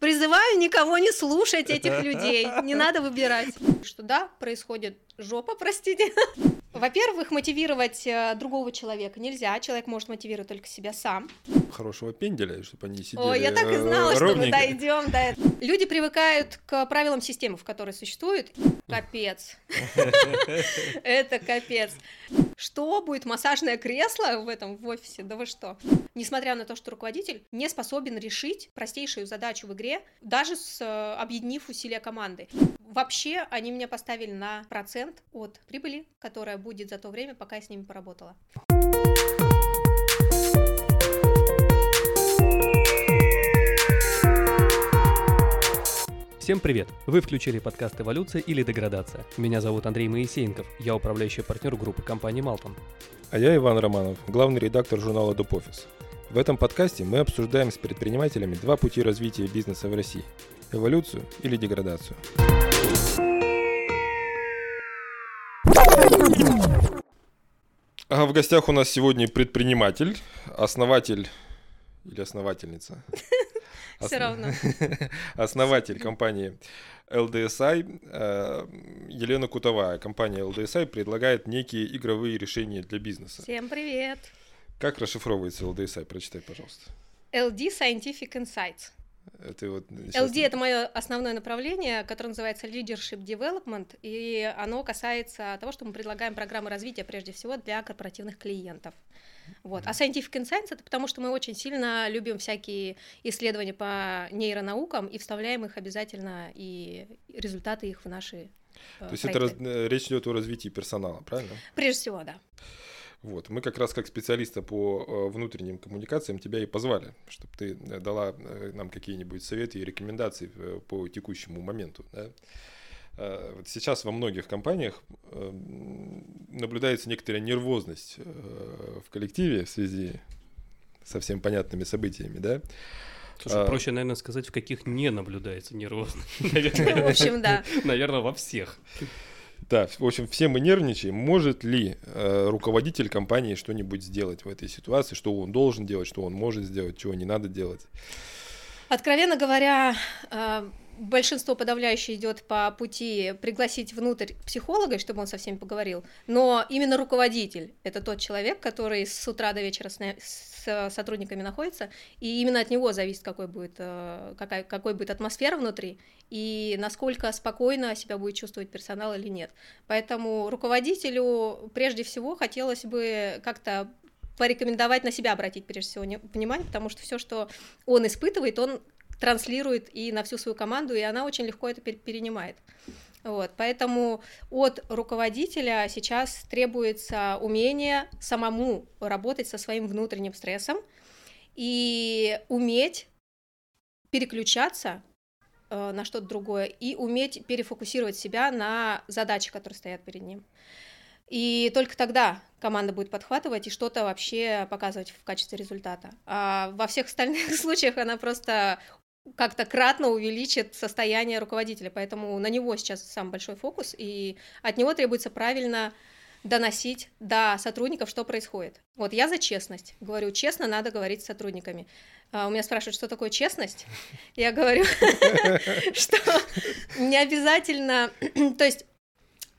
Призываю никого не слушать этих людей, не надо выбирать. Что да, происходит жопа, простите. Во-первых, мотивировать э, другого человека нельзя. Человек может мотивировать только себя сам. Хорошего пенделя, чтобы они сидели О, я так и знала, что мы ровненько. дойдем до этого. Люди привыкают к правилам системы, в которой существуют. Капец. Это капец. Что будет массажное кресло в этом в офисе? Да вы что? Несмотря на то, что руководитель не способен решить простейшую задачу в игре, даже с, э, объединив усилия команды. Вообще, они меня поставили на процент от прибыли, которая будет за то время, пока я с ними поработала. Всем привет! Вы включили подкаст «Эволюция или деградация». Меня зовут Андрей Моисеенков, я управляющий партнер группы компании «Малтон». А я Иван Романов, главный редактор журнала Дупофис. В этом подкасте мы обсуждаем с предпринимателями два пути развития бизнеса в России – эволюцию или деградацию. А в гостях у нас сегодня предприниматель, основатель или основательница. Всё равно. Основатель компании LDSI э, Елена Кутовая. Компания LDSI предлагает некие игровые решения для бизнеса. Всем привет! Как расшифровывается LDSI? Прочитай, пожалуйста. LD Scientific Insights. Это вот сейчас- LD это мое основное направление, которое называется Leadership Development, и оно касается того, что мы предлагаем программы развития прежде всего для корпоративных клиентов. Вот. А Scientific Insights это потому, что мы очень сильно любим всякие исследования по нейронаукам и вставляем их обязательно и результаты их в наши э, То есть это проекты. э, речь идет о развитии персонала, правильно? Прежде всего, да. Вот. Мы как раз как специалиста по э, внутренним коммуникациям тебя и позвали, чтобы ты э, дала э, нам какие-нибудь советы и рекомендации по текущему моменту. да. Вот сейчас во многих компаниях э, м, наблюдается некоторая нервозность в коллективе в связи со всем понятными событиями, да? Слушай, А. проще, наверное, сказать, в каких не наблюдается нервозность. В общем, да. Наверное, во всех. Да, в общем, все мы нервничаем. Может ли э, руководитель компании что-нибудь сделать в этой ситуации, что он должен делать, что он может сделать, чего не надо делать? Откровенно говоря, э, большинство подавляющее идет по пути пригласить внутрь психолога, чтобы он со всеми поговорил. Но именно руководитель это тот человек, который с утра до вечера с, с сотрудниками находится, и именно от него зависит, какой будет, э, какая, какой будет атмосфера внутри и насколько спокойно себя будет чувствовать персонал или нет. Поэтому руководителю прежде всего хотелось бы как-то порекомендовать на себя обратить прежде всего внимание, потому что все, что он испытывает, он транслирует и на всю свою команду, и она очень легко это пер- перенимает. Вот, поэтому от руководителя сейчас требуется умение самому работать со своим внутренним стрессом и уметь переключаться э, на что-то другое и уметь перефокусировать себя на задачи, которые стоят перед ним. И только тогда команда будет подхватывать и что-то вообще показывать в качестве результата. А во всех остальных случаях она просто как-то кратно увеличит состояние руководителя, поэтому на него сейчас самый большой фокус, и от него требуется правильно доносить до сотрудников, что происходит. Вот я за честность. Говорю, честно надо говорить с сотрудниками. А, У меня спрашивают, что такое честность. Я говорю, что не обязательно... То есть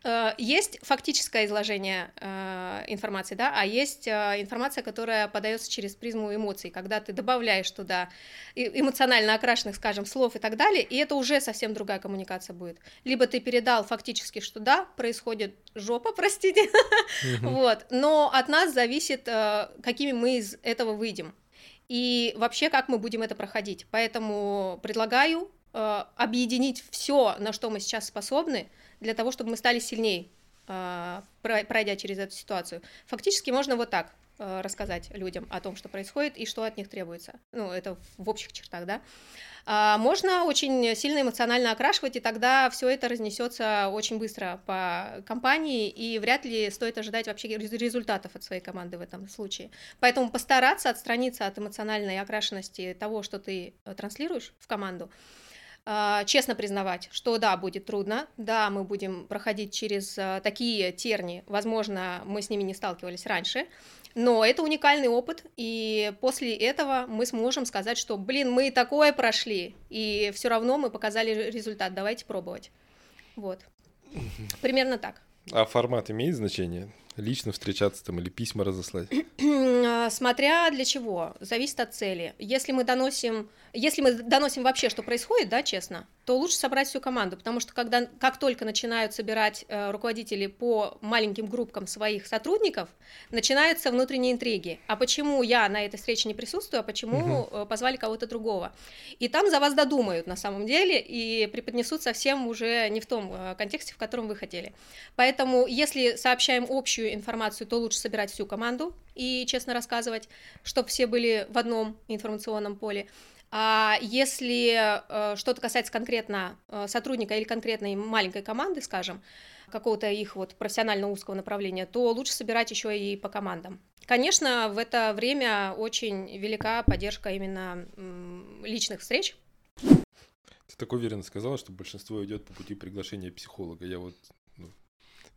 э, есть фактическое изложение э, информации, да, а есть э, информация, которая подается через призму эмоций, когда ты добавляешь туда эмоционально окрашенных, скажем, слов и так далее, и это уже совсем другая коммуникация будет. Либо ты передал фактически, что да, происходит жопа, простите, вот, но от нас зависит, э, какими мы из этого выйдем. И вообще, как мы будем это проходить. Поэтому предлагаю э, объединить все, на что мы сейчас способны, для того, чтобы мы стали сильнее, про- пройдя через эту ситуацию. Фактически можно вот так э, рассказать людям о том, что происходит и что от них требуется. Ну, это в- общих чертах, да. А можно очень сильно эмоционально окрашивать, и тогда все это разнесется очень быстро по компании, и вряд ли стоит ожидать вообще рез- результатов от своей команды в этом случае. Поэтому постараться отстраниться от эмоциональной окрашенности того, что ты э, транслируешь в команду, а, честно признавать, что да, будет трудно, да, мы будем проходить через а, такие терни, возможно, мы с ними не сталкивались раньше, Но это уникальный опыт, и после этого мы сможем сказать, что, блин, мы такое прошли, и все равно мы показали результат, давайте пробовать. Вот. Примерно так. А формат имеет значение? Лично встречаться там или письма разослать? А, смотря для чего, зависит от цели. Если мы доносим, если мы доносим вообще, что происходит, да, честно, то лучше собрать всю команду, потому что когда, как только начинают собирать э, руководители по маленьким группкам своих сотрудников, начинаются внутренние интриги. А почему я на этой встрече не присутствую, а почему угу. позвали кого-то другого? И там за вас додумают на самом деле и преподнесут совсем уже не в том э, контексте, в котором вы хотели. Поэтому, если сообщаем общую информацию, то лучше собирать всю команду и честно рассказывать, чтобы все были в одном информационном поле. А если э, что-то касается конкретно э, сотрудника или конкретной маленькой команды, скажем, какого-то их вот профессионально узкого направления, то лучше собирать еще и по командам. Конечно, в это время очень велика поддержка именно личных встреч. Ты так уверенно сказала, что большинство идет по пути приглашения психолога. Я вот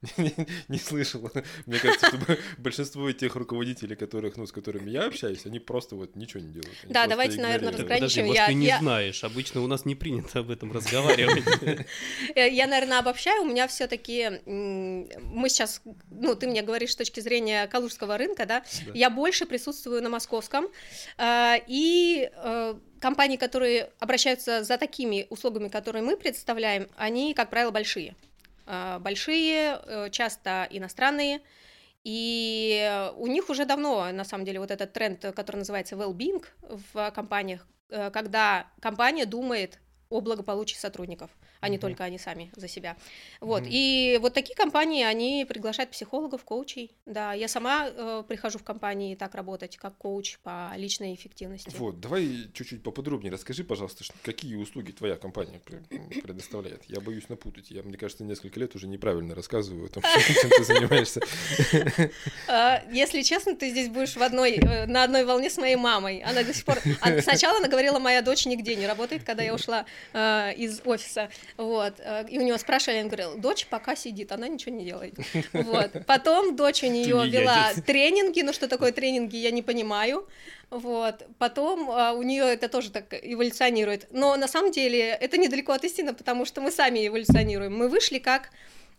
не слышал. Мне кажется, что большинство тех руководителей, которых, ну, с которыми я общаюсь, они просто вот ничего не делают. да, давайте, наверное, разграничим. Подожди, я, ты не знаешь, обычно у нас не принято об этом разговаривать. Я, наверное, обобщаю, у меня все таки мы сейчас, ну, ты мне говоришь с точки зрения калужского рынка, да, я больше присутствую на московском, а, и э, компании, которые обращаются за такими услугами, которые мы представляем, они, как правило, большие. А, большие, э, часто иностранные, и у них уже давно, на самом деле, вот этот тренд, который называется well-being в компаниях, э, когда компания думает о благополучии сотрудников а не только они сами за себя. Вот. И вот такие компании, они приглашают психологов, коучей. Да, я сама э, прихожу в компании так работать, как коуч по личной эффективности. Вот, давай чуть-чуть поподробнее расскажи, пожалуйста, какие услуги твоя компания предоставляет. Я боюсь напутать. Я, мне кажется, несколько лет уже неправильно рассказываю о том, чем ты занимаешься. А, если честно, ты здесь будешь в одной, э, на одной волне с моей мамой. Она до сих пор... А сначала она говорила, моя дочь нигде не работает, когда я ушла э, из офиса. Вот. Э, и у него спрашивали, он говорил, дочь пока сидит, она ничего не делает. Вот. Потом дочь у нее вела тренинги, ну что такое тренинги, я не понимаю. Вот. Потом а, у нее это тоже так эволюционирует. Но на самом деле это недалеко от истины, потому что мы сами эволюционируем. Мы вышли как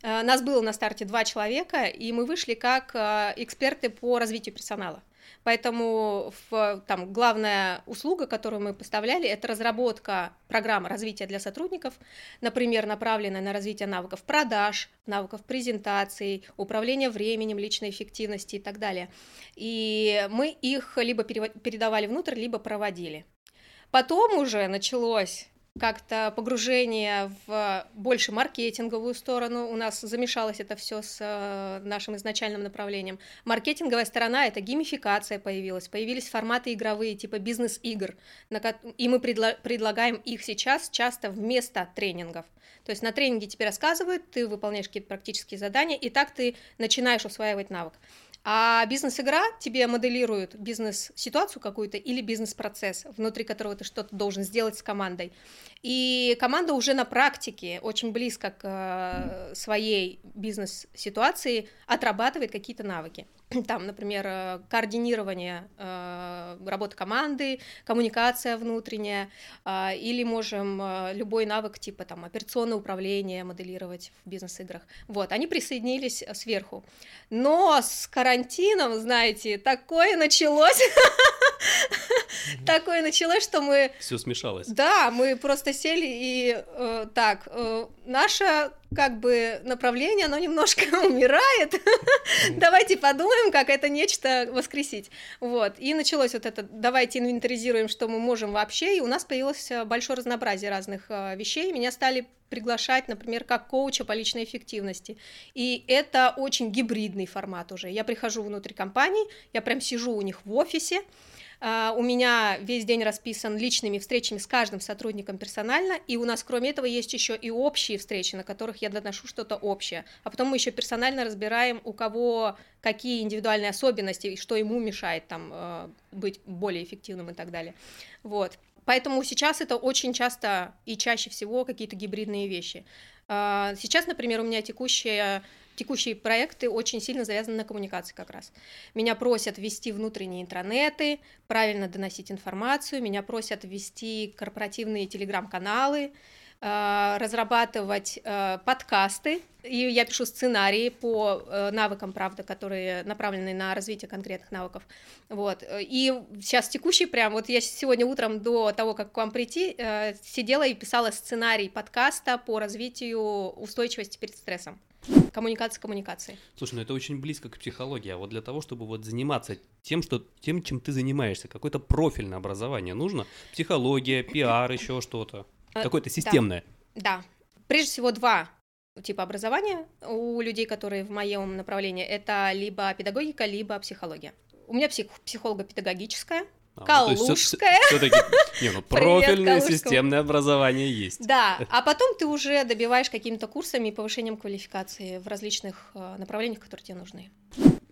а, нас было на старте два человека, и мы вышли как а, эксперты по развитию персонала. Поэтому в, там, главная услуга, которую мы поставляли, это разработка программы развития для сотрудников, например, направленная на развитие навыков продаж, навыков презентации, управления временем, личной эффективности и так далее. И мы их либо передавали внутрь, либо проводили. Потом уже началось как-то погружение в больше маркетинговую сторону. У нас замешалось это все с э, нашим изначальным направлением. Маркетинговая сторона — это геймификация появилась, появились форматы игровые, типа бизнес-игр, и мы предлагаем их сейчас часто вместо тренингов. То есть на тренинге тебе рассказывают, ты выполняешь какие-то практические задания, и так ты начинаешь усваивать навык. А бизнес-игра тебе моделирует бизнес-ситуацию какую-то или бизнес-процесс, внутри которого ты что-то должен сделать с командой. И команда уже на практике, очень близко к э, своей бизнес-ситуации, отрабатывает какие-то навыки. Там, например, э, координирование э, работы команды, коммуникация внутренняя, э, или можем э, любой навык типа там операционное управление моделировать в бизнес-играх. Вот, они присоединились сверху. Но с карантином, знаете, такое началось, такое началось, что мы... Все смешалось. Да, мы просто сели и э, так, э, наша как бы направление, оно немножко умирает. Давайте подумаем, как это нечто воскресить. Вот. И началось вот это, давайте инвентаризируем, что мы можем вообще, и у нас появилось э, большое разнообразие разных э, вещей. Меня стали приглашать, например, как коуча по личной эффективности. И это очень гибридный формат уже. Я прихожу внутрь компании, я прям сижу у них в офисе, у меня весь день расписан личными встречами с каждым сотрудником персонально, и у нас, кроме этого, есть еще и общие встречи, на которых я доношу что-то общее. А потом мы еще персонально разбираем, у кого какие индивидуальные особенности, и что ему мешает там э, быть более эффективным и так далее. Вот. Поэтому сейчас это очень часто и чаще всего какие-то гибридные вещи. А, сейчас, например, у меня текущие, текущие проекты очень сильно завязаны на коммуникации как раз. Меня просят ввести внутренние интранеты, правильно доносить информацию, меня просят ввести корпоративные телеграм-каналы, Э, разрабатывать э, подкасты, и я пишу сценарии по э, навыкам, правда, которые направлены на развитие конкретных навыков. Вот. И сейчас текущий прям, вот я сегодня утром до того, как к вам прийти, сидела и писала сценарий подкаста по развитию устойчивости перед стрессом. Коммуникация, коммуникации. Слушай, ну это очень близко к психологии. А вот для того, чтобы вот заниматься тем, что, тем, чем ты занимаешься, какое-то профильное образование нужно? Психология, пиар, еще что-то? Э, Какое-то системное. Да. да. Прежде всего два типа образования у людей, которые в моем направлении. Это либо педагогика, либо психология. У меня псих, психолого-педагогическая, а, Калужская. Ну, все, не, ну профильное системное образование есть. Да, а потом ты уже добиваешь какими-то курсами и повышением квалификации в различных э, направлениях, которые тебе нужны.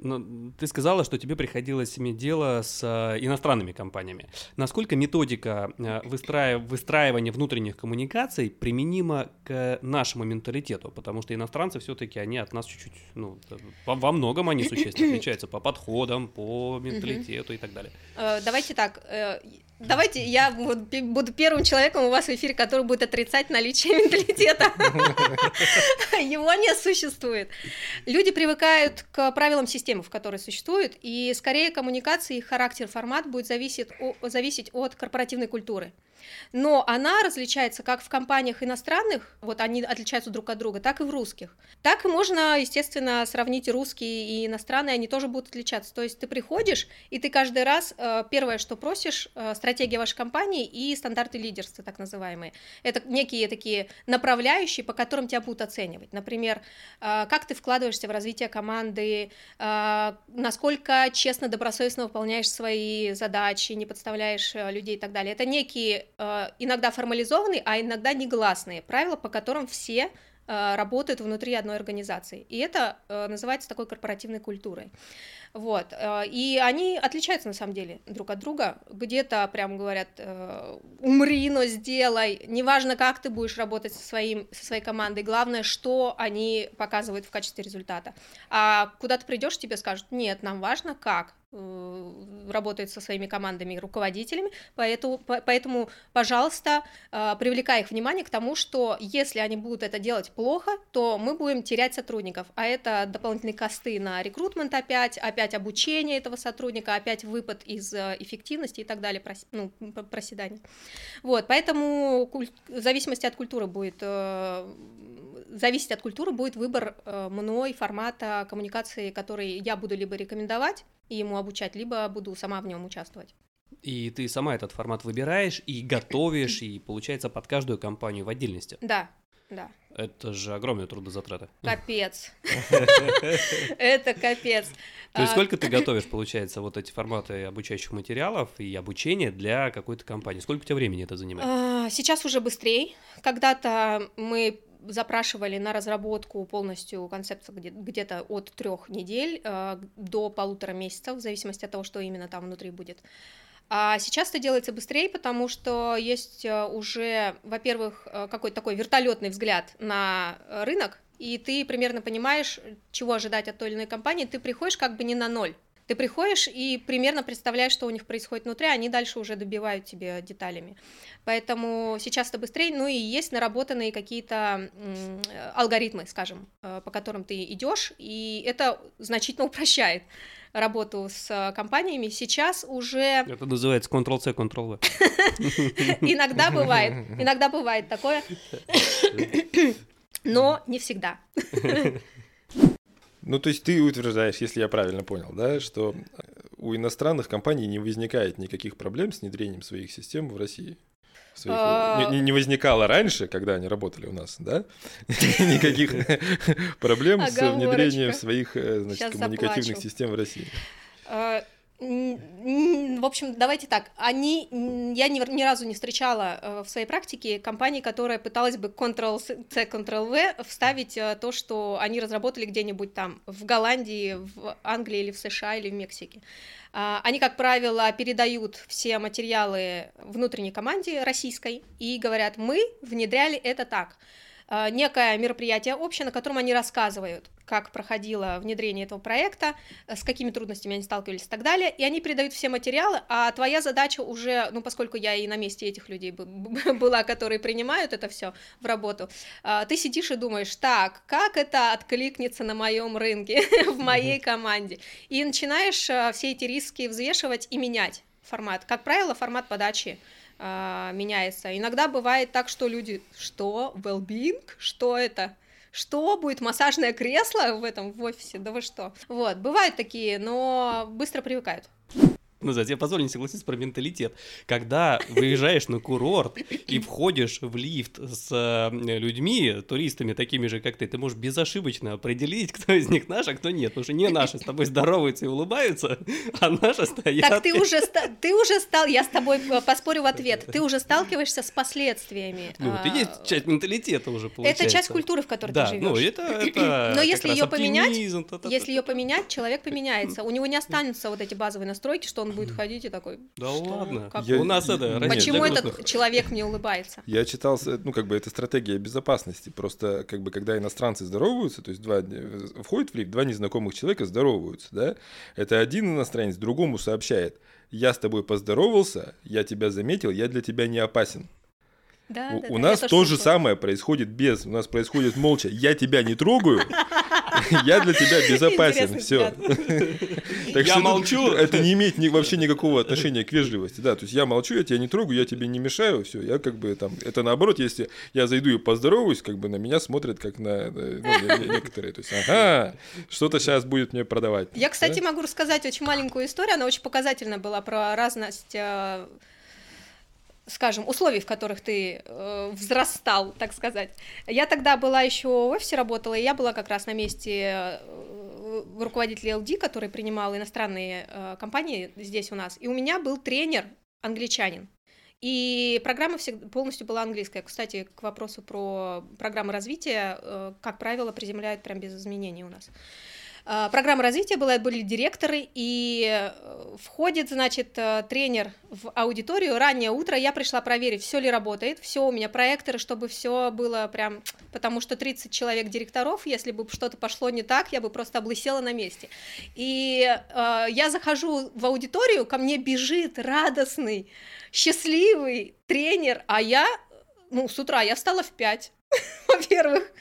Ну, ты сказала, что тебе приходилось иметь дело с э, иностранными компаниями. Насколько методика э, выстраив... выстраивания внутренних коммуникаций применима к нашему менталитету? Потому что иностранцы все-таки они от нас чуть-чуть, ну, во, во многом они существенно отличаются по подходам, по менталитету и так далее. Э, давайте так, Давайте я буду первым человеком у вас в эфире, который будет отрицать наличие менталитета. Его не существует. Люди привыкают к правилам системы, в которой существуют, и скорее коммуникации характер, формат будет зависеть от корпоративной культуры но она различается как в компаниях иностранных, вот они отличаются друг от друга, так и в русских. Так можно, естественно, сравнить русские и иностранные, они тоже будут отличаться. То есть ты приходишь, и ты каждый раз э, первое, что просишь, э, стратегия вашей компании и стандарты лидерства, так называемые. Это некие такие направляющие, по которым тебя будут оценивать. Например, э, как ты вкладываешься в развитие команды, насколько честно, добросовестно выполняешь свои задачи, не подставляешь людей и так далее. Это некие иногда формализованные, а иногда негласные правила, по которым все э, работают внутри одной организации. И это э, называется такой корпоративной культурой. Вот. И они отличаются на самом деле друг от друга. Где-то прям говорят, умри, но сделай. Неважно, как ты будешь работать со, своим, со своей командой, главное, что они показывают в качестве результата. А куда ты придешь, тебе скажут, нет, нам важно как. Э, работает со своими командами и руководителями, поэтому, поэтому, пожалуйста, э, привлекай их внимание к тому, что если они будут это делать плохо, то мы будем терять сотрудников, а это дополнительные косты на рекрутмент опять, опять обучение этого сотрудника, опять выпад из э, эффективности и так далее, ну, проседание. Вот, поэтому в зависимости от культуры будет зависеть от культуры будет выбор мной формата коммуникации, который я буду либо рекомендовать, и ему обучать, либо буду сама в нем участвовать. И ты сама этот формат выбираешь и готовишь, и получается под каждую компанию в отдельности. Да, да. Это же огромные трудозатраты. Капец. Это капец. То есть а, сколько ты готовишь, получается, вот эти форматы обучающих материалов и обучения для какой-то компании? Сколько у тебя времени это занимает? А, сейчас уже быстрее. Когда-то мы запрашивали на разработку полностью концепцию где-то от трех недель э, до полутора месяцев, в зависимости от того, что именно там внутри будет. А сейчас это делается быстрее, потому что есть э, уже, во-первых, э, какой-то такой вертолетный взгляд на рынок, и ты примерно понимаешь, чего ожидать от той или иной компании, ты приходишь как бы не на ноль, ты приходишь и примерно представляешь, что у них происходит внутри, а они дальше уже добивают тебе деталями. Поэтому сейчас это быстрее, ну и есть наработанные какие-то алгоритмы, скажем, э, по которым ты идешь, и это значительно упрощает работу с компаниями. Сейчас уже... Это называется Ctrl-C, Ctrl-V. Иногда бывает, иногда бывает такое, но не всегда. Ну, то есть ты утверждаешь, если я правильно понял, да, что у иностранных компаний не возникает никаких проблем с внедрением своих систем в России? Своих... А... Не, не возникало раньше, когда они работали у нас, да? Никаких проблем с внедрением своих э, значит, коммуникативных систем в России. В в общем, давайте так, они, я ни, ни разу не встречала э, в своей практике компании, которая пыталась бы Ctrl-C, Ctrl-V вставить э, то, что они разработали где-нибудь там, в Голландии, в Англии или в США или в Мексике. А, они, как правило, передают все материалы внутренней команде российской и говорят, мы внедряли это так. А, некое мероприятие общее, на котором они рассказывают, как проходило внедрение этого проекта, э, с какими трудностями они сталкивались и так далее, и они передают все материалы, а твоя задача уже, ну, поскольку я и на месте этих людей была, которые принимают это все в работу, а, ты сидишь и думаешь, так, как это откликнется на моем рынке, в моей команде, и начинаешь э, все эти риски взвешивать и менять формат. Как правило, формат подачи а, меняется. Иногда бывает так, что люди, что, well-being, что это? Что будет массажное кресло в этом в офисе? Да вы что? Вот, бывают такие, но быстро привыкают назад. Я позволю не согласиться про менталитет. Когда выезжаешь на курорт и входишь в лифт с э, людьми, туристами такими же, как ты, ты можешь безошибочно определить, кто из них наш, а кто нет. Потому что не наши с тобой здороваются и улыбаются, а наши стоят. Так ты уже, ты уже стал, я с тобой поспорю в ответ, ты уже сталкиваешься с последствиями. Ну, это есть а, часть менталитета уже получается. Это часть культуры, в которой да, ты живешь. ну это, это Но если ее поменять, если ее поменять, человек поменяется. У него не останутся вот эти базовые настройки, что он он будет ходить и такой... Да ладно, я, у нас это... Почему этот человек мне улыбается? Я читал, ну, как бы, это стратегия безопасности. Просто, как бы, когда иностранцы здороваются, то есть два, входят в лифт, два незнакомых человека здороваются, да, это один иностранец другому сообщает, я с тобой поздоровался, я тебя заметил, я для тебя не опасен. Да, у, да, у да, нас то же самое происходит без, у нас происходит молча. Я тебя не трогаю, я для тебя безопасен, все. Я молчу. Это не имеет вообще никакого отношения к вежливости, да. То есть я молчу, я тебя не трогаю, я тебе не мешаю, все. Я как бы там, это наоборот, если я зайду и поздороваюсь, как бы на меня смотрят как на ну, некоторые. То есть, ага, что-то сейчас будет мне продавать. Я, кстати, могу рассказать очень маленькую историю, она очень показательна была про разность э, скажем, условий, в которых ты э, взрастал, так сказать. Я тогда была еще в офисе работала, и я была как раз на месте э, руководителя LD, который принимал иностранные э, компании здесь у нас. И у меня был тренер англичанин. И программа всегда полностью была английская. Кстати, к вопросу про программы развития, э, как правило, приземляют прям без изменений у нас. А, программа развития была, были директоры, и э, входит, значит, э, тренер в аудиторию. Раннее утро я пришла проверить, все ли работает, все у меня проекторы, чтобы все было прям, потому что 30 человек директоров, если бы что-то пошло не так, я бы просто облысела на месте. И э, я захожу в аудиторию, ко мне бежит радостный, счастливый тренер, а я, ну, с утра я встала в 5, во-первых.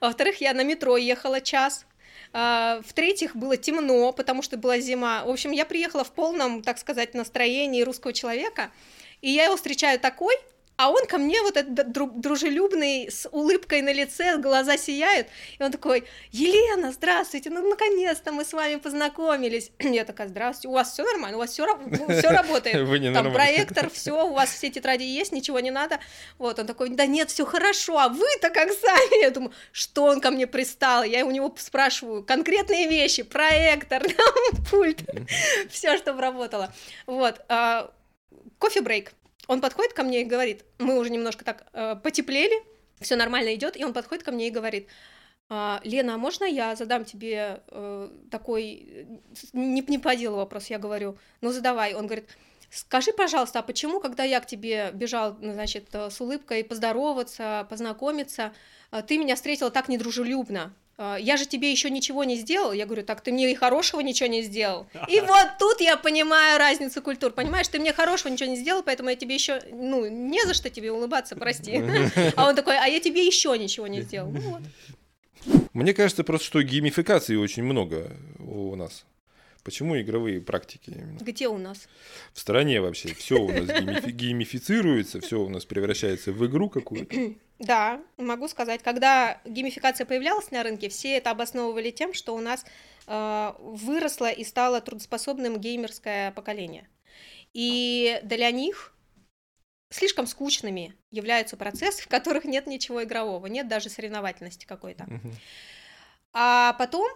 Во-вторых, я на метро ехала час, а, в-третьих, было темно, потому что была зима. В общем, я приехала в полном, так сказать, настроении русского человека, и я его встречаю такой, а он ко мне вот этот дружелюбный, с улыбкой на лице, глаза сияют, и он такой, Елена, здравствуйте, ну наконец-то мы с вами познакомились. Я такая, здравствуйте, у вас все нормально, у вас все, все работает, Вы не там проектор, все, у вас все тетради есть, ничего не надо. Вот он такой, да нет, все хорошо, а вы-то как сами? Я думаю, что он ко мне пристал? Я у него спрашиваю конкретные вещи, проектор, пульт, все, чтобы работало. Вот, а, кофе-брейк. Он подходит ко мне и говорит, мы уже немножко так э, потеплели, все нормально идет, и он подходит ко мне и говорит, «А, Лена, а можно я задам тебе э, такой, не, не по делу вопрос, я говорю, ну задавай. Он говорит, скажи, пожалуйста, а почему, когда я к тебе бежал, значит, э, с улыбкой поздороваться, познакомиться, э, ты меня встретила так недружелюбно? А, я же тебе еще ничего не сделал. Я говорю, так ты мне и хорошего ничего не сделал. И вот тут я понимаю разницу культур. Понимаешь, ты мне хорошего ничего не сделал, поэтому я тебе еще, ну, не за что тебе улыбаться, прости. А он такой, а я тебе еще ничего не сделал. Ну вот. Мне кажется просто, что геймификации очень много у нас. Почему игровые практики? Именно? Где у нас? В стране вообще. Все у нас геймифи- геймифицируется, все у нас превращается в игру какую-то. Да, могу сказать, когда геймификация появлялась на рынке, все это обосновывали тем, что у нас э, выросло и стало трудоспособным геймерское поколение. И для них слишком скучными являются процессы, в которых нет ничего игрового, нет даже соревновательности какой-то. А потом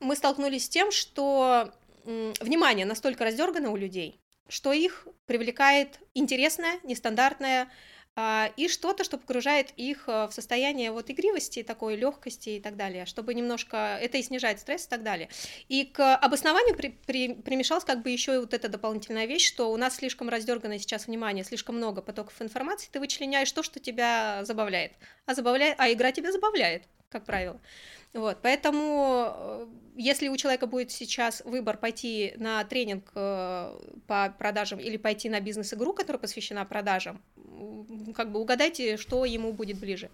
мы столкнулись с тем, что внимание настолько раздергано у людей, что их привлекает интересное, нестандартное, а, и что-то, что погружает их э, в состояние вот игривости, такой легкости и так далее, чтобы немножко это и снижает стресс и так далее. И к обоснованию при, при, примешалась как бы еще и вот эта дополнительная вещь, что у нас слишком раздерганное сейчас внимание, слишком много потоков информации, ты вычленяешь то, что тебя забавляет, а забавляет, а игра тебя забавляет, как правило. Вот, поэтому, э, если у человека будет сейчас выбор пойти на тренинг э, по продажам или пойти на бизнес-игру, которая посвящена продажам, как бы угадайте, что ему будет ближе.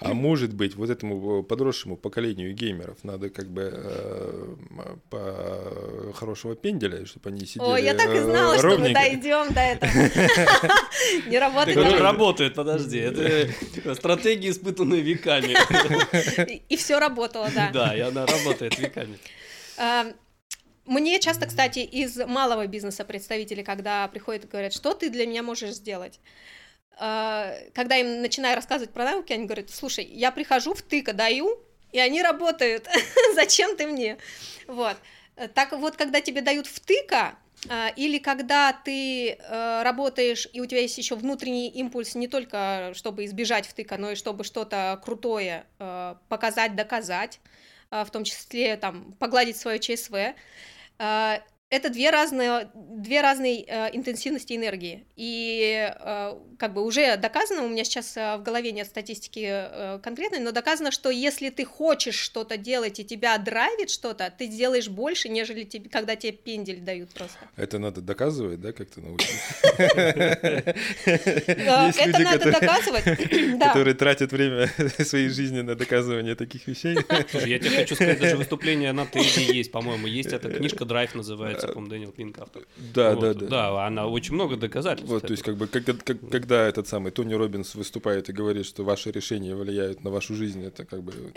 А может быть, вот этому подросшему поколению геймеров надо как бы э, по хорошего пенделя, чтобы они сидели О, я так и знала, что мы дойдем до этого. Не работает. Работает, подожди. Это стратегии, испытанные веками. И все работало, да. Да, и она работает веками. Мне часто, кстати, из малого бизнеса представители, когда приходят и говорят, что ты для меня можешь сделать, а, когда им начинаю рассказывать про навыки, они говорят, слушай, я прихожу, в тыка даю, и они работают, зачем ты мне? Вот. Так вот, когда тебе дают втыка, или когда ты э, работаешь, и у тебя есть еще внутренний импульс не только чтобы избежать втыка, но и чтобы что-то крутое э, показать, доказать, в том числе там погладить свое ЧСВ, это две разные, две разные э, интенсивности энергии. И э, как бы уже доказано, у меня сейчас э, в голове нет статистики э, конкретной, но доказано, что если ты хочешь что-то делать и тебя драйвит что-то, ты делаешь больше, нежели тебе, когда тебе пендель дают просто. Это надо доказывать, да, как-то научиться? Это надо доказывать, Которые тратят время своей жизни на доказывание таких вещей. Слушай, я тебе хочу сказать, даже выступление на TED есть, по-моему, есть эта книжка «Драйв» называется называется, по-моему, Дэниел Пинк автор. Да, вот, да, да. Да, она очень много доказательств. Вот, то есть, как бы, как, как, когда этот самый Тони Робинс выступает и говорит, что ваши решения влияют на вашу жизнь, это как бы...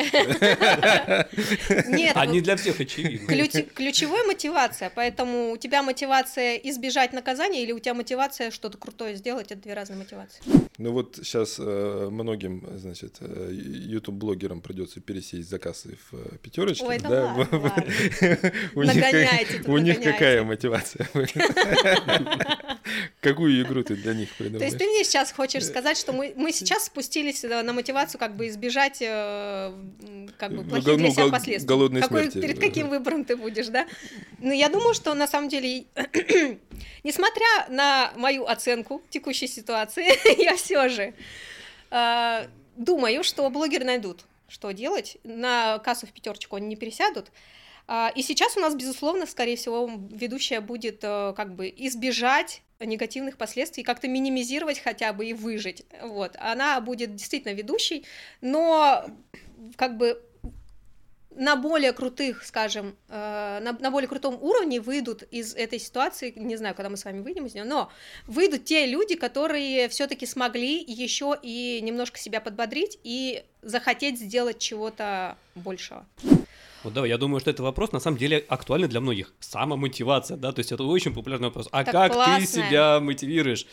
Нет. А не для всех очевидно. Ключевая мотивация, поэтому у тебя мотивация избежать наказания или у тебя мотивация что-то крутое сделать, это две разные мотивации. Ну вот сейчас э, многим, значит, э, YouTube-блогерам придется пересесть заказы в э, пятерочку. Ой, да, да? Них, у них какая мотивация? Какую игру ты для них придумаешь? То есть ты мне сейчас хочешь сказать, что мы, мы сейчас спустились э, на мотивацию как бы избежать э, как бы ну, плохих ну, для себя последствий. Голодной Какой, смерти. Перед каким выбором ты будешь, да? Но я думаю, что на самом деле, несмотря на мою оценку текущей ситуации, я все же э, думаю, что блогеры найдут, что делать. На кассу в пятерочку они не пересядут. А, и сейчас у нас, безусловно, скорее всего, ведущая будет э, как бы избежать негативных последствий, как-то минимизировать хотя бы и выжить. Вот. Она будет действительно ведущей, но как бы на более крутых, скажем, э, на, на более крутом уровне выйдут из этой ситуации, не знаю, когда мы с вами выйдем из нее, но выйдут те люди, которые все-таки смогли еще и немножко себя подбодрить и захотеть сделать чего-то большего. Вот да, я думаю, что это вопрос на самом деле актуальный для многих. Самомотивация, да, то есть это очень популярный вопрос. А так как классно. ты себя мотивируешь?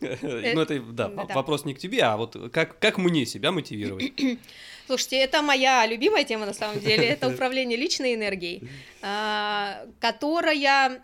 Э, ну, это, да, вопрос не к тебе, а вот как, как мне себя мотивировать? Слушайте, это моя любимая тема на самом деле, это управление личной энергией, а, которая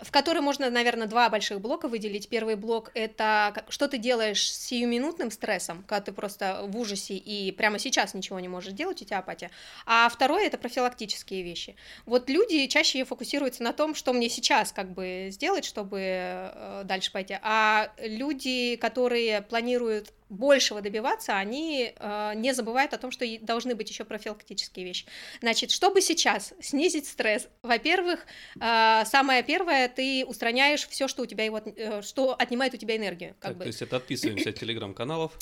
в которой можно, наверное, два больших блока выделить. Первый блок — это что ты делаешь с сиюминутным стрессом, когда ты просто в ужасе и прямо сейчас ничего не можешь делать, у тебя апатия. А второе — это профилактические вещи. Вот люди чаще фокусируются на том, что мне сейчас как бы сделать, чтобы э, дальше пойти. А люди, которые планируют большего добиваться, они э, не забывают о том, что должны быть еще профилактические вещи. Значит, чтобы сейчас снизить стресс, во-первых, э, самое первое, ты устраняешь все, что у тебя его, э, что отнимает у тебя энергию. Как так, бы. То есть это отписываемся от телеграм-каналов?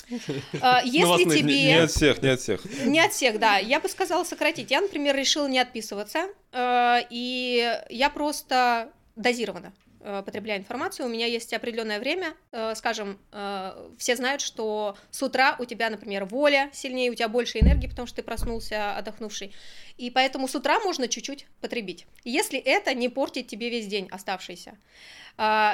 Э, если тебе... Не от всех, не от всех. Не от всех, да. Я бы сказала сократить. Я, например, решила не отписываться, э, и я просто дозированно Э, потребляю информацию, у меня есть определенное время, э, скажем, э, все знают, что с утра у тебя, например, воля сильнее, у тебя больше энергии, потому что ты проснулся отдохнувший, и поэтому с утра можно чуть-чуть потребить, если это не портит тебе весь день оставшийся.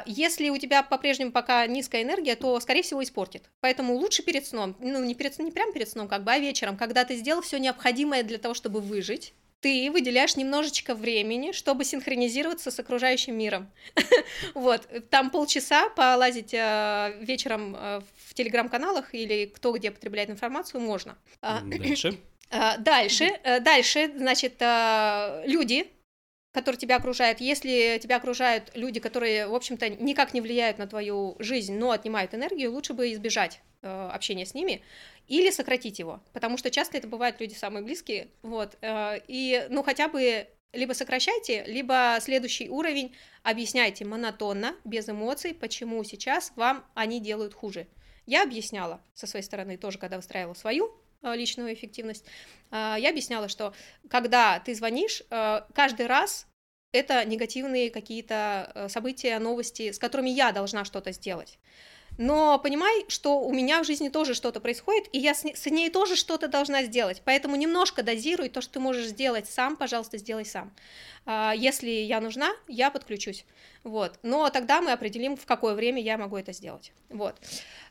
Если у тебя по-прежнему пока низкая энергия, то, скорее всего, испортит. Поэтому лучше перед сном, ну, не, перед, не прямо перед сном, как бы, а вечером, когда ты сделал все необходимое для того, чтобы выжить, ты выделяешь немножечко времени, чтобы синхронизироваться с окружающим миром. Вот, там полчаса полазить э, вечером э, в телеграм-каналах или кто где потребляет информацию можно. А, Дальше. а, Дальше, э, дальше, значит, люди, которые тебя окружают, если тебя окружают люди, которые, в общем-то, никак не влияют на твою жизнь, но отнимают энергию, лучше бы избежать э, общения с ними или сократить его, потому что часто это бывают люди самые близкие, вот, э, и, ну, хотя бы либо сокращайте, либо следующий уровень объясняйте монотонно, без эмоций, почему сейчас вам они делают хуже. Я объясняла со своей стороны тоже, когда выстраивала свою личную эффективность, э, я объясняла, что когда ты звонишь, э, каждый раз это негативные какие-то э, события, новости, с которыми я должна что-то сделать. Но понимай, что у меня в жизни тоже что-то происходит, и я с ней, с ней тоже что-то должна сделать. Поэтому немножко дозируй то, что ты можешь сделать сам, пожалуйста, сделай сам. А, Если я нужна, я подключусь. Вот. Но тогда мы определим, в какое время я могу это сделать. Вот.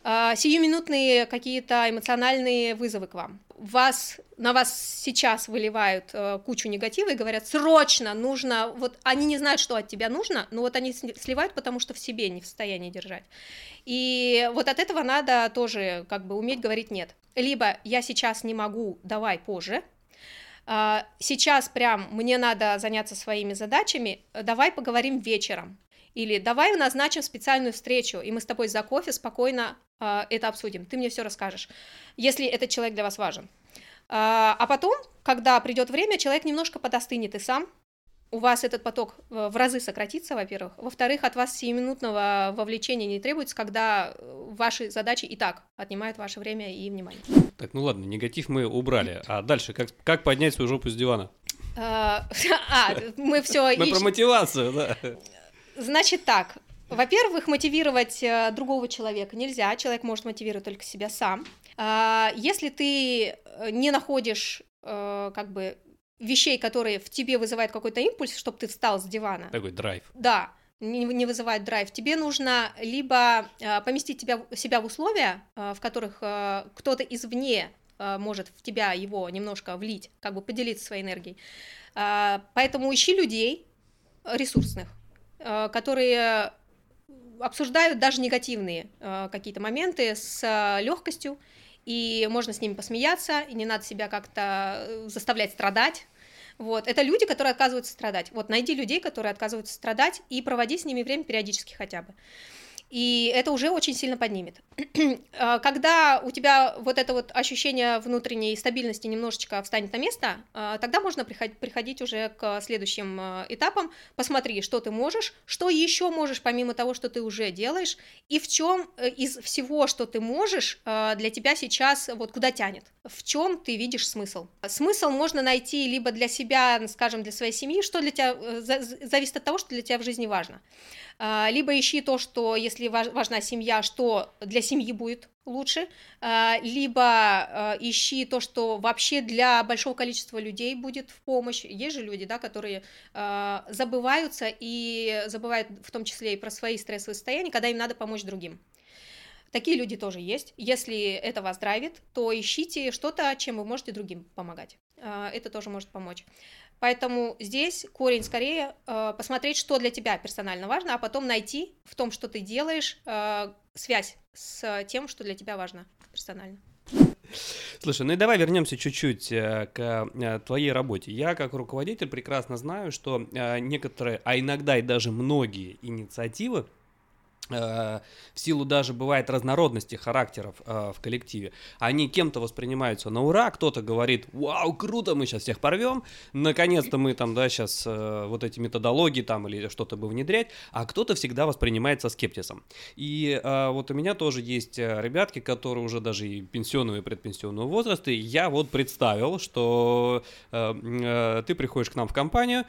А, Сиюминутные какие-то эмоциональные вызовы к вам. Вас, на вас сейчас выливают э, кучу негатива и говорят, срочно нужно, вот они не знают, что от тебя нужно, но вот они сли- сливают, потому что в себе не в состоянии держать. И вот от этого надо тоже как бы уметь говорить нет. Либо я сейчас не могу, давай позже. А, Сейчас прям мне надо заняться своими задачами, давай поговорим вечером. Или давай назначим специальную встречу, и мы с тобой за кофе спокойно а, это обсудим. Ты мне все расскажешь, если этот человек для вас важен. А а потом, когда придет время, человек немножко подостынет и сам. У вас этот поток э, в разы сократится, во-первых. Во-вторых, от вас сиюминутного вовлечения не требуется, когда э, ваши задачи и так отнимают ваше время и внимание. Так, ну ладно, негатив мы убрали. А дальше, как, как поднять свою жопу с дивана? А, а, мы все Мы про мотивацию, да. Значит так, во-первых, мотивировать э, другого человека нельзя, человек может мотивировать только себя сам. Если ты э, не находишь э, как бы вещей, которые в тебе вызывают какой-то импульс, чтобы ты встал с дивана, Такой драйв. да, не, не вызывает драйв, тебе нужно либо э, поместить тебя, себя в условия, э, в которых э, кто-то извне э, может в тебя его немножко влить, как бы поделиться своей энергией. А, Поэтому ищи людей ресурсных, э, которые обсуждают даже негативные э, какие-то моменты с легкостью, и можно с ними посмеяться, и не надо себя как-то э, заставлять страдать. Вот. Это люди, которые отказываются страдать. Вот найди людей, которые отказываются страдать, и проводи с ними время периодически хотя бы. И это уже очень сильно поднимет. А, Когда у тебя вот это вот ощущение внутренней стабильности немножечко встанет на место, а, тогда можно приход- приходить уже к следующим а, этапам. Посмотри, что ты можешь, что еще можешь помимо того, что ты уже делаешь, и в чем из всего, что ты можешь, для тебя сейчас вот куда тянет, в чем ты видишь смысл. Смысл можно найти либо для себя, скажем, для своей семьи, что для тебя э, за- зависит от того, что для тебя в жизни важно. А, Либо ищи то, что, если важ- важна семья, что для семьи будет лучше, а, либо а, ищи то, что вообще для большого количества людей будет в помощь. Есть же люди, да, которые забываются и забывают в том числе и про свои стрессовые состояния, когда им надо помочь другим. Такие люди тоже есть. Если это вас драйвит, то ищите что-то, чем вы можете другим помогать. Это тоже может помочь. Поэтому здесь корень скорее э, посмотреть, что для тебя персонально важно, а потом найти в том, что ты делаешь, э, связь с тем, что для тебя важно персонально. Слушай, ну и давай вернемся чуть-чуть э, к э, твоей работе. Я как руководитель прекрасно знаю, что э, некоторые, а иногда и даже многие инициативы, в силу даже бывает разнородности характеров э, в коллективе, они кем-то воспринимаются на ура, кто-то говорит, вау, круто, мы сейчас всех порвем, наконец-то мы там, да, сейчас вот эти методологии там или что-то бы внедрять, а кто-то всегда воспринимается скептисом. И э, вот у меня тоже есть э, ребятки, которые уже даже и пенсионного и предпенсионного возраста, и я вот представил, что э, э, ты приходишь к нам в компанию,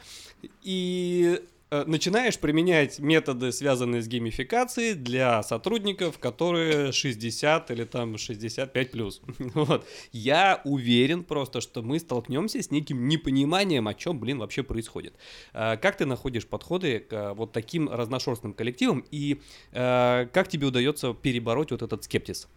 и э, начинаешь применять методы, связанные с геймификацией для сотрудников, которые 60 или там 65 плюс. Вот. Я уверен просто, что мы столкнемся с неким непониманием, о чем, блин, вообще происходит. Э, Как ты находишь подходы к э, вот таким разношерстным коллективам и э, как тебе удается перебороть вот этот скептиз?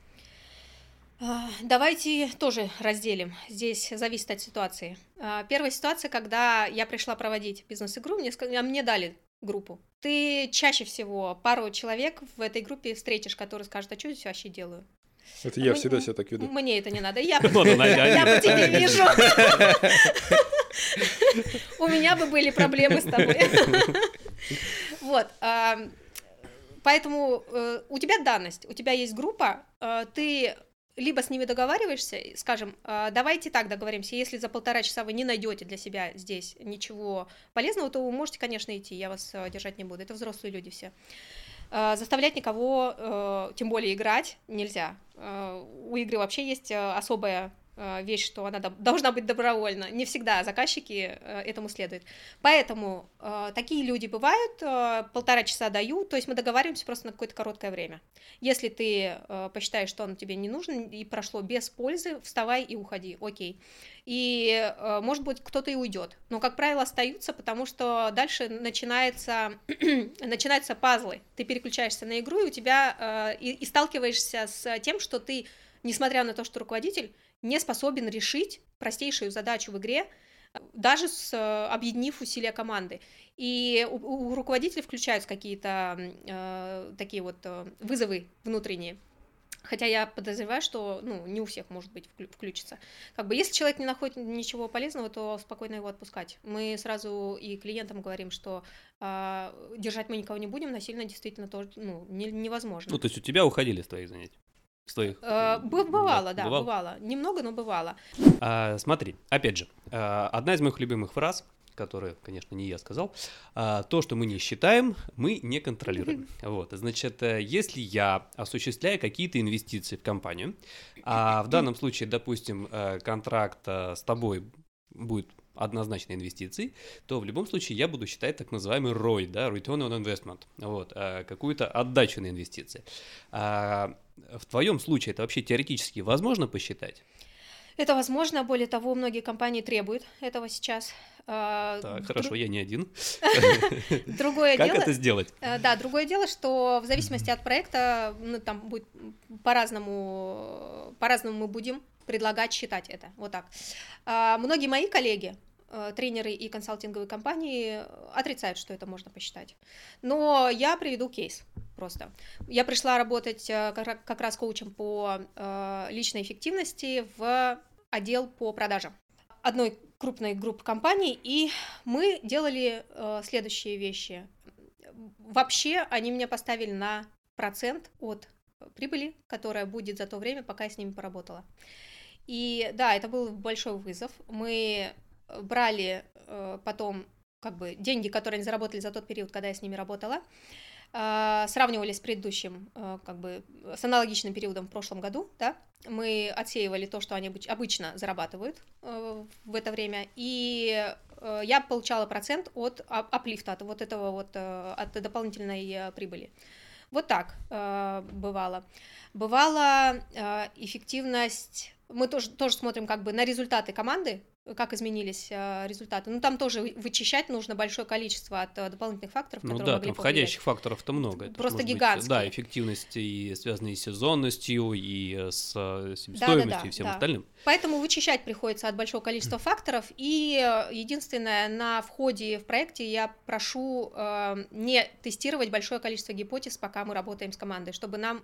А, Давайте тоже разделим. Здесь зависит от ситуации. А, Первая ситуация, когда я пришла проводить бизнес-игру, мне, а мне дали группу. Ты чаще всего пару человек в этой группе встретишь, которые скажут, а что я здесь вообще делаю? Это я Мы- всегда себя так веду. Мне это не надо. Я, по- Вот она, я по тебе вижу. У меня бы были проблемы с тобой. Вот. а, Поэтому э, у тебя данность, у тебя есть группа, э, ты либо с ними договариваешься, скажем, э, давайте так договоримся, если за полтора часа вы не найдете для себя здесь ничего полезного, то вы можете, конечно, идти, я вас э, держать не буду, это взрослые люди все. Э, Заставлять никого, э, тем более играть, нельзя. У игры вообще есть э, особая вещь, что она должна быть добровольна. Не всегда заказчики э, этому следуют. Поэтому э, такие люди бывают, э, полтора часа даю, то есть мы договариваемся просто на какое-то короткое время. Если ты э, посчитаешь, что он тебе не нужен и прошло без пользы, вставай и уходи, окей. И, э, может быть, кто-то и уйдет. Но, как правило, остаются, потому что дальше начинается, начинаются пазлы. Ты переключаешься на игру, и у тебя э, и, и сталкиваешься с тем, что ты, несмотря на то, что руководитель, не способен решить простейшую задачу в игре, э, даже с, э, объединив усилия команды. И у, у руководителя включаются какие-то э, такие вот э, вызовы внутренние. Хотя я подозреваю, что ну, не у всех может быть вклю- включится. Как бы если человек не находит ничего полезного, то спокойно его отпускать. Мы сразу и клиентам говорим, что а, держать мы никого не будем, насильно действительно тоже ну, не- невозможно. Ну, то есть у тебя уходили с твоих занятий? С твоих... Э, бы- бывало, да, бывало? бывало. Немного, но бывало. А, смотри, опять же, а, одна из моих любимых фраз, которую, конечно, не я сказал, а, то, что мы не считаем, мы не контролируем. Вот, значит, э, если я осуществляю какие-то инвестиции в компанию, а в данном случае, допустим, э, контракт э, с тобой будет однозначной инвестицией, то в любом случае я буду считать так называемый ROI, да, Return on Investment, вот, э, какую-то отдачу на инвестиции. А, в твоем случае это вообще теоретически возможно посчитать? Это возможно, более того, многие компании требуют этого сейчас. А, Так, дру- хорошо, я не один. Другое Как дело, это сделать? Э, Да, другое дело, что в зависимости от проекта, ну, там будет по-разному, по-разному мы будем предлагать считать это, вот так. А, Многие мои коллеги, тренеры и консалтинговые компании э, отрицают, что это можно посчитать. Но я приведу кейс просто. Я пришла работать э, как ра- как раз коучем по э, личной эффективности в отдел по продажам одной крупной группы компаний, и мы делали э, следующие вещи. Вообще они меня поставили на процент от прибыли, которая будет за то время, пока я с ними поработала. И да, это был большой вызов. Мы брали э, потом как бы деньги, которые они заработали за тот период, когда я с ними работала, э, сравнивали с предыдущим, э, как бы с аналогичным периодом в прошлом году, да, мы отсеивали то, что они обыч- обычно зарабатывают в это время, и я получала процент от а- аплифта, от вот этого вот, от дополнительной прибыли. Вот так бывало. Бывала эффективность. Мы тоже, тоже смотрим как бы на результаты команды, как изменились э, результаты. Ну, там тоже вы- вычищать нужно большое количество от э, дополнительных факторов, Ну которые да, могли там повлиять. входящих факторов-то много. Это Просто быть, гигантские. да, эффективность и связанные с сезонностью, и э, с э, Да-да-да, себестоимостью, и всем да. остальным. Поэтому вычищать приходится от большого количества факторов. И э, единственное, на входе в проекте я прошу э, не тестировать большое количество гипотез, пока мы работаем с командой, чтобы нам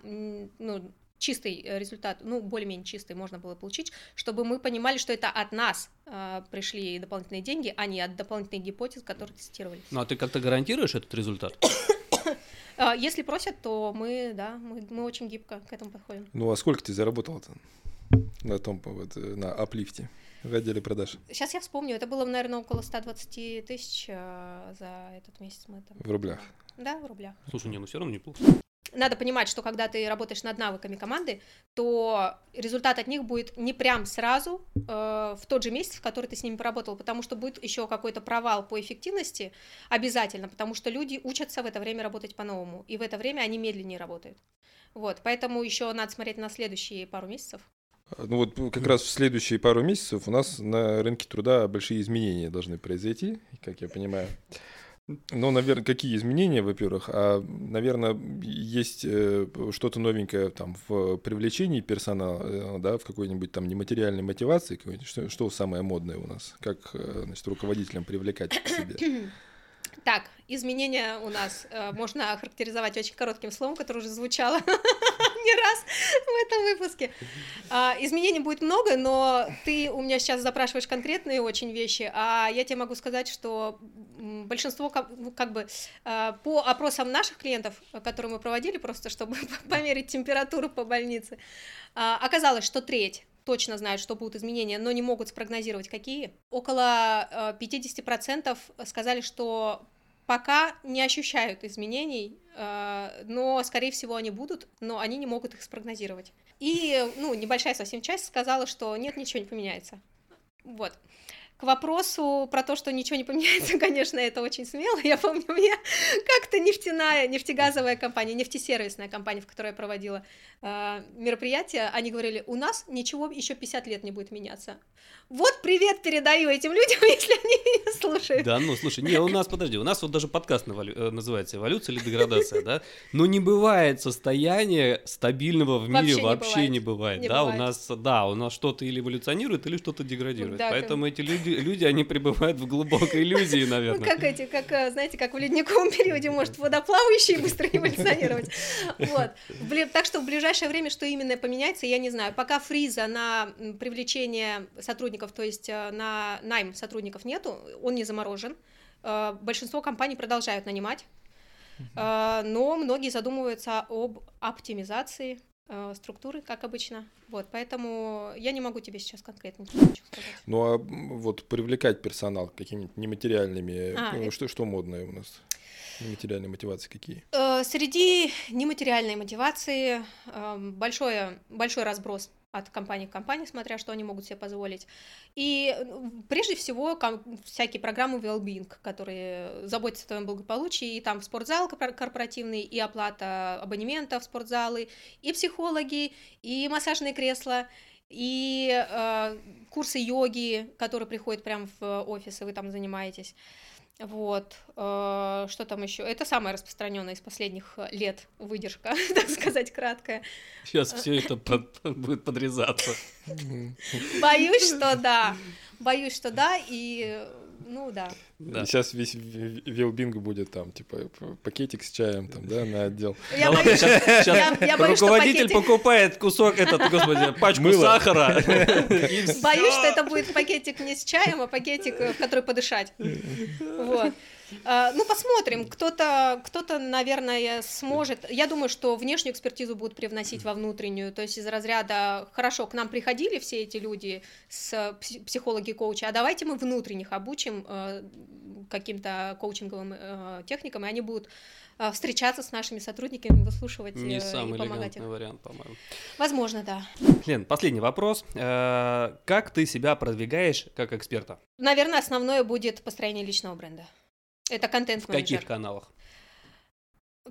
ну, чистый э, результат, ну, более-менее чистый можно было получить, чтобы мы понимали, что это от нас э, пришли дополнительные деньги, а не от дополнительных гипотез, которые тестировали. Ну а ты как-то гарантируешь этот результат? Э, Если просят, то мы, да, мы, мы очень гибко к этому подходим. Ну а сколько ты заработал-то на том, вот, э, на аплифте в отделе продаж Сейчас я вспомню, это было, наверное, около 120 тысяч за этот месяц мы там. в рублях? Да, в рублях. Слушай, не, ну все равно неплохо. Надо понимать, что когда ты работаешь над навыками команды, то результат от них будет не прям сразу э, в тот же месяц, в который ты с ними поработал, потому что будет еще какой-то провал по эффективности обязательно, потому что люди учатся в это время работать по-новому, и в это время они медленнее работают. Вот, поэтому еще надо смотреть на следующие пару месяцев. А, Ну вот как раз в следующие пару месяцев у нас на рынке труда большие изменения должны произойти, как я понимаю. Ну, наверное, какие изменения, во-первых, а, наверное, есть э, что-то новенькое там в привлечении персонала, э, да, в какой-нибудь там нематериальной мотивации, что, что самое модное у нас, как, э, значит, руководителям привлекать к себе. Так, изменения у нас э, можно охарактеризовать очень коротким словом, которое уже звучало не раз в этом выпуске. А, изменений будет много, но ты у меня сейчас запрашиваешь конкретные очень вещи, а я тебе могу сказать, что большинство, как, ну, как бы, э, по опросам наших клиентов, которые мы проводили, просто чтобы померить температуру по больнице, э, оказалось, что треть точно знают, что будут изменения, но не могут спрогнозировать, какие. Около 50% э, сказали, что пока не ощущают изменений, э, но, скорее всего, они будут, но они не могут их спрогнозировать. И, ну, небольшая совсем часть сказала, что нет, ничего не поменяется. Вот. К вопросу про то, что ничего не поменяется, конечно, это очень смело. Я помню, меня как-то нефтяная, нефтегазовая компания, нефтесервисная компания, в которой я проводила э, мероприятие, они говорили, у нас ничего еще 50 лет не будет меняться. Вот привет передаю этим людям, если они меня слушают. Да, ну слушай, не, у нас, подожди, у нас вот даже подкаст э, называется «Эволюция или деградация», да? Но не бывает состояния стабильного в мире, вообще не бывает, да? У нас, да, у нас что-то или эволюционирует, или что-то деградирует. Поэтому эти люди, люди, они пребывают в глубокой иллюзии, ну, наверное. Как эти, как, э, знаете, как в ледниковом периоде может водоплавающий быстро эволюционировать. Вот. Так что в ближайшее время что именно поменяется, я не знаю. Пока фриза на привлечение сотрудников то есть э, на найм сотрудников нету, он не заморожен. Э, большинство компаний продолжают нанимать, но многие задумываются об оптимизации структуры, как обычно. Вот, поэтому я не могу тебе сейчас конкретно ничего сказать. Ну а вот привлекать персонал какими-нибудь нематериальными, а, ну, что, что модное у нас? Нематериальные мотивации какие? Среди нематериальной мотивации большой, большой разброс от компании к компании, смотря что они могут себе позволить. И прежде всего всякие программы well-being, которые заботятся о твоем благополучии, и там спортзал корпоративный, и оплата абонемента в спортзалы, и психологи, и массажные кресла, и э, курсы йоги, которые приходят прямо в офис, и вы там занимаетесь. Вот, э, что там еще? Это самая распространенная из последних э, лет выдержка, так сказать, краткая. Сейчас все это под, будет подрезаться. Боюсь, что да. Боюсь, что да, и ну да. да. Сейчас весь Вилбинг будет там, типа, пакетик с чаем там, да, на отдел. Я боюсь, сейчас, сейчас я боюсь, руководитель пакетик... покупает кусок, этот, господи, пачку Мыло. сахара. Боюсь, что это будет пакетик не с чаем, а пакетик, в который подышать. Вот. А, ну, посмотрим. Кто-то, кто-то, наверное, сможет. Я думаю, что внешнюю экспертизу будут привносить во внутреннюю. То есть из разряда хорошо, к нам приходили все эти люди с психологи коучи, а давайте мы внутренних обучим э, каким-то коучинговым э, техникам, и они будут э, встречаться с нашими сотрудниками, выслушивать Не и самый помогать им. вариант, по-моему. Возможно, да. Лен, последний вопрос. Как ты себя продвигаешь как эксперта? Наверное, основное будет построение личного бренда. Это контент В каких каналах?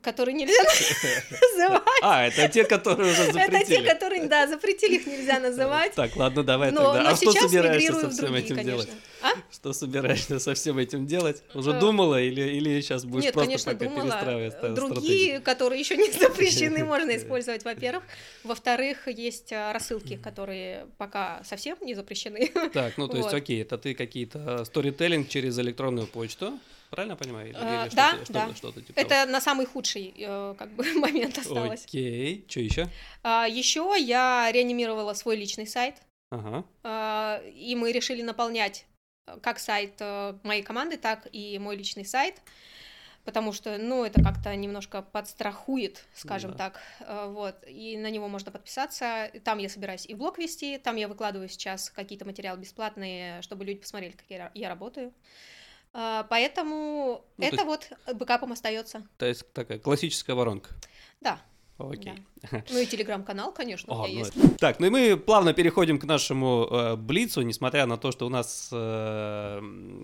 Которые нельзя называть. А, это те, которые уже запретили. Это те, которые, да, запретили, их нельзя называть. Так, ладно, давай но, тогда. Но а что собираешься со всем другие, этим конечно. делать? А? Что собираешься со всем этим делать? Уже а... думала или, или сейчас будешь Нет, просто конечно, пока думала. перестраивать Другие, стратегию? которые еще не запрещены, можно использовать, во-первых. Во-вторых, есть а, рассылки, которые пока совсем не запрещены. Так, ну то есть, окей, это ты какие-то сторителлинг через электронную почту, Правильно я понимаю? Или, а, или да, что-то, да. Что-то, что-то типа Это на самый худший э, как бы момент осталось. Окей. Что еще? А, еще я реанимировала свой личный сайт. Ага. А, и мы решили наполнять э, как сайт э, моей команды, так и мой личный сайт. Потому что, ну, это как-то немножко подстрахует, скажем да. так, вот, и на него можно подписаться. Там я собираюсь и блог вести, там я выкладываю сейчас какие-то материалы бесплатные, чтобы люди посмотрели, как я, я работаю. А, поэтому ну, это вот бэкапом остается. То есть такая классическая воронка. Да. Окей. Да. Ну и телеграм-канал, конечно, О, у меня ну есть. Это... Так, ну и мы плавно переходим к нашему э, блицу, несмотря на то, что у нас э,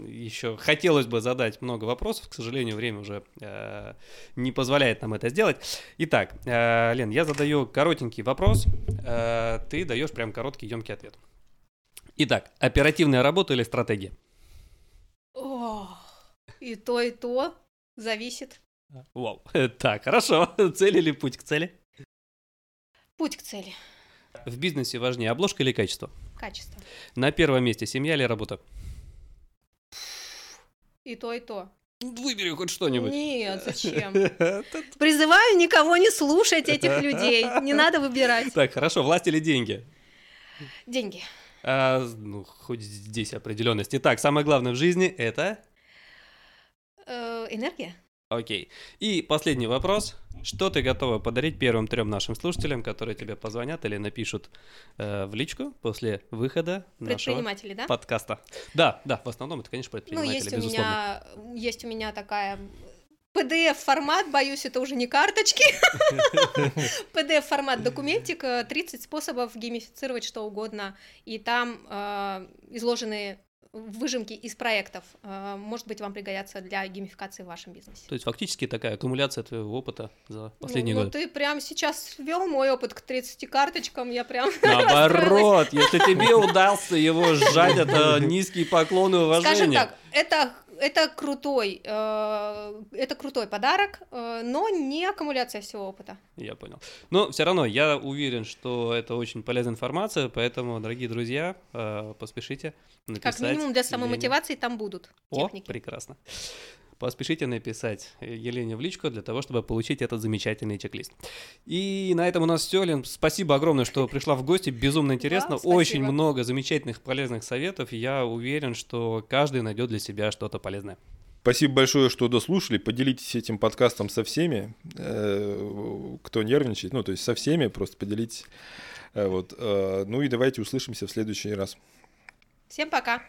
еще хотелось бы задать много вопросов, к сожалению, время уже э, не позволяет нам это сделать. Итак, э, Лен, я задаю коротенький вопрос, э, ты даешь прям короткий, емкий ответ. Итак, оперативная работа или стратегия? И то, и то. Зависит. Вау. Так, хорошо. Цель или путь к цели? Путь к цели. В бизнесе важнее обложка или качество? Качество. На первом месте семья или работа? И то, и то. Выбери хоть что-нибудь. Нет, зачем? Призываю никого не слушать этих людей. Не надо выбирать. Так, хорошо. Власть или деньги? Деньги. А, ну, хоть здесь определенность. Итак, самое главное в жизни это... Э, энергия. Окей. И последний вопрос. Что ты готова подарить первым трем нашим слушателям, которые тебе позвонят или напишут э, в личку после выхода нашего Предприниматели, да? подкаста? Да, да, в основном это, конечно, Ну, предприниматели, есть у безусловно. меня, есть у меня такая PDF-формат, боюсь, это уже не карточки. PDF-формат документик, э, 30 способов геймифицировать что угодно, и там э, изложены выжимки из проектов. Э, может быть, вам пригодятся для геймификации в вашем бизнесе. То есть фактически такая аккумуляция твоего опыта за последние ну, ну, годы. ты прям сейчас ввел мой опыт к 30 карточкам, я прям. Наоборот, если тебе удался его сжать, это низкий поклон и уважение. Скажем так, это это крутой, э, это крутой подарок, э, но не аккумуляция всего опыта. Я понял. Но все равно я уверен, что это очень полезная информация, поэтому, дорогие друзья, э, поспешите написать. Как минимум для Елене. самомотивации там будут О, техники. прекрасно. Поспешите написать Елене в личку для того, чтобы получить этот замечательный чек-лист. И на этом у нас все, Лен. Спасибо огромное, что пришла в гости. Безумно интересно. спасибо. Очень много замечательных полезных советов. Я уверен, что каждый найдет для себя что-то полезное. Спасибо большое, что дослушали. Поделитесь этим подкастом со всеми, э, кто нервничает. Ну, то есть со всеми, просто поделитесь. Э, Вот. э, Ну и давайте услышимся в следующий раз. Всем пока!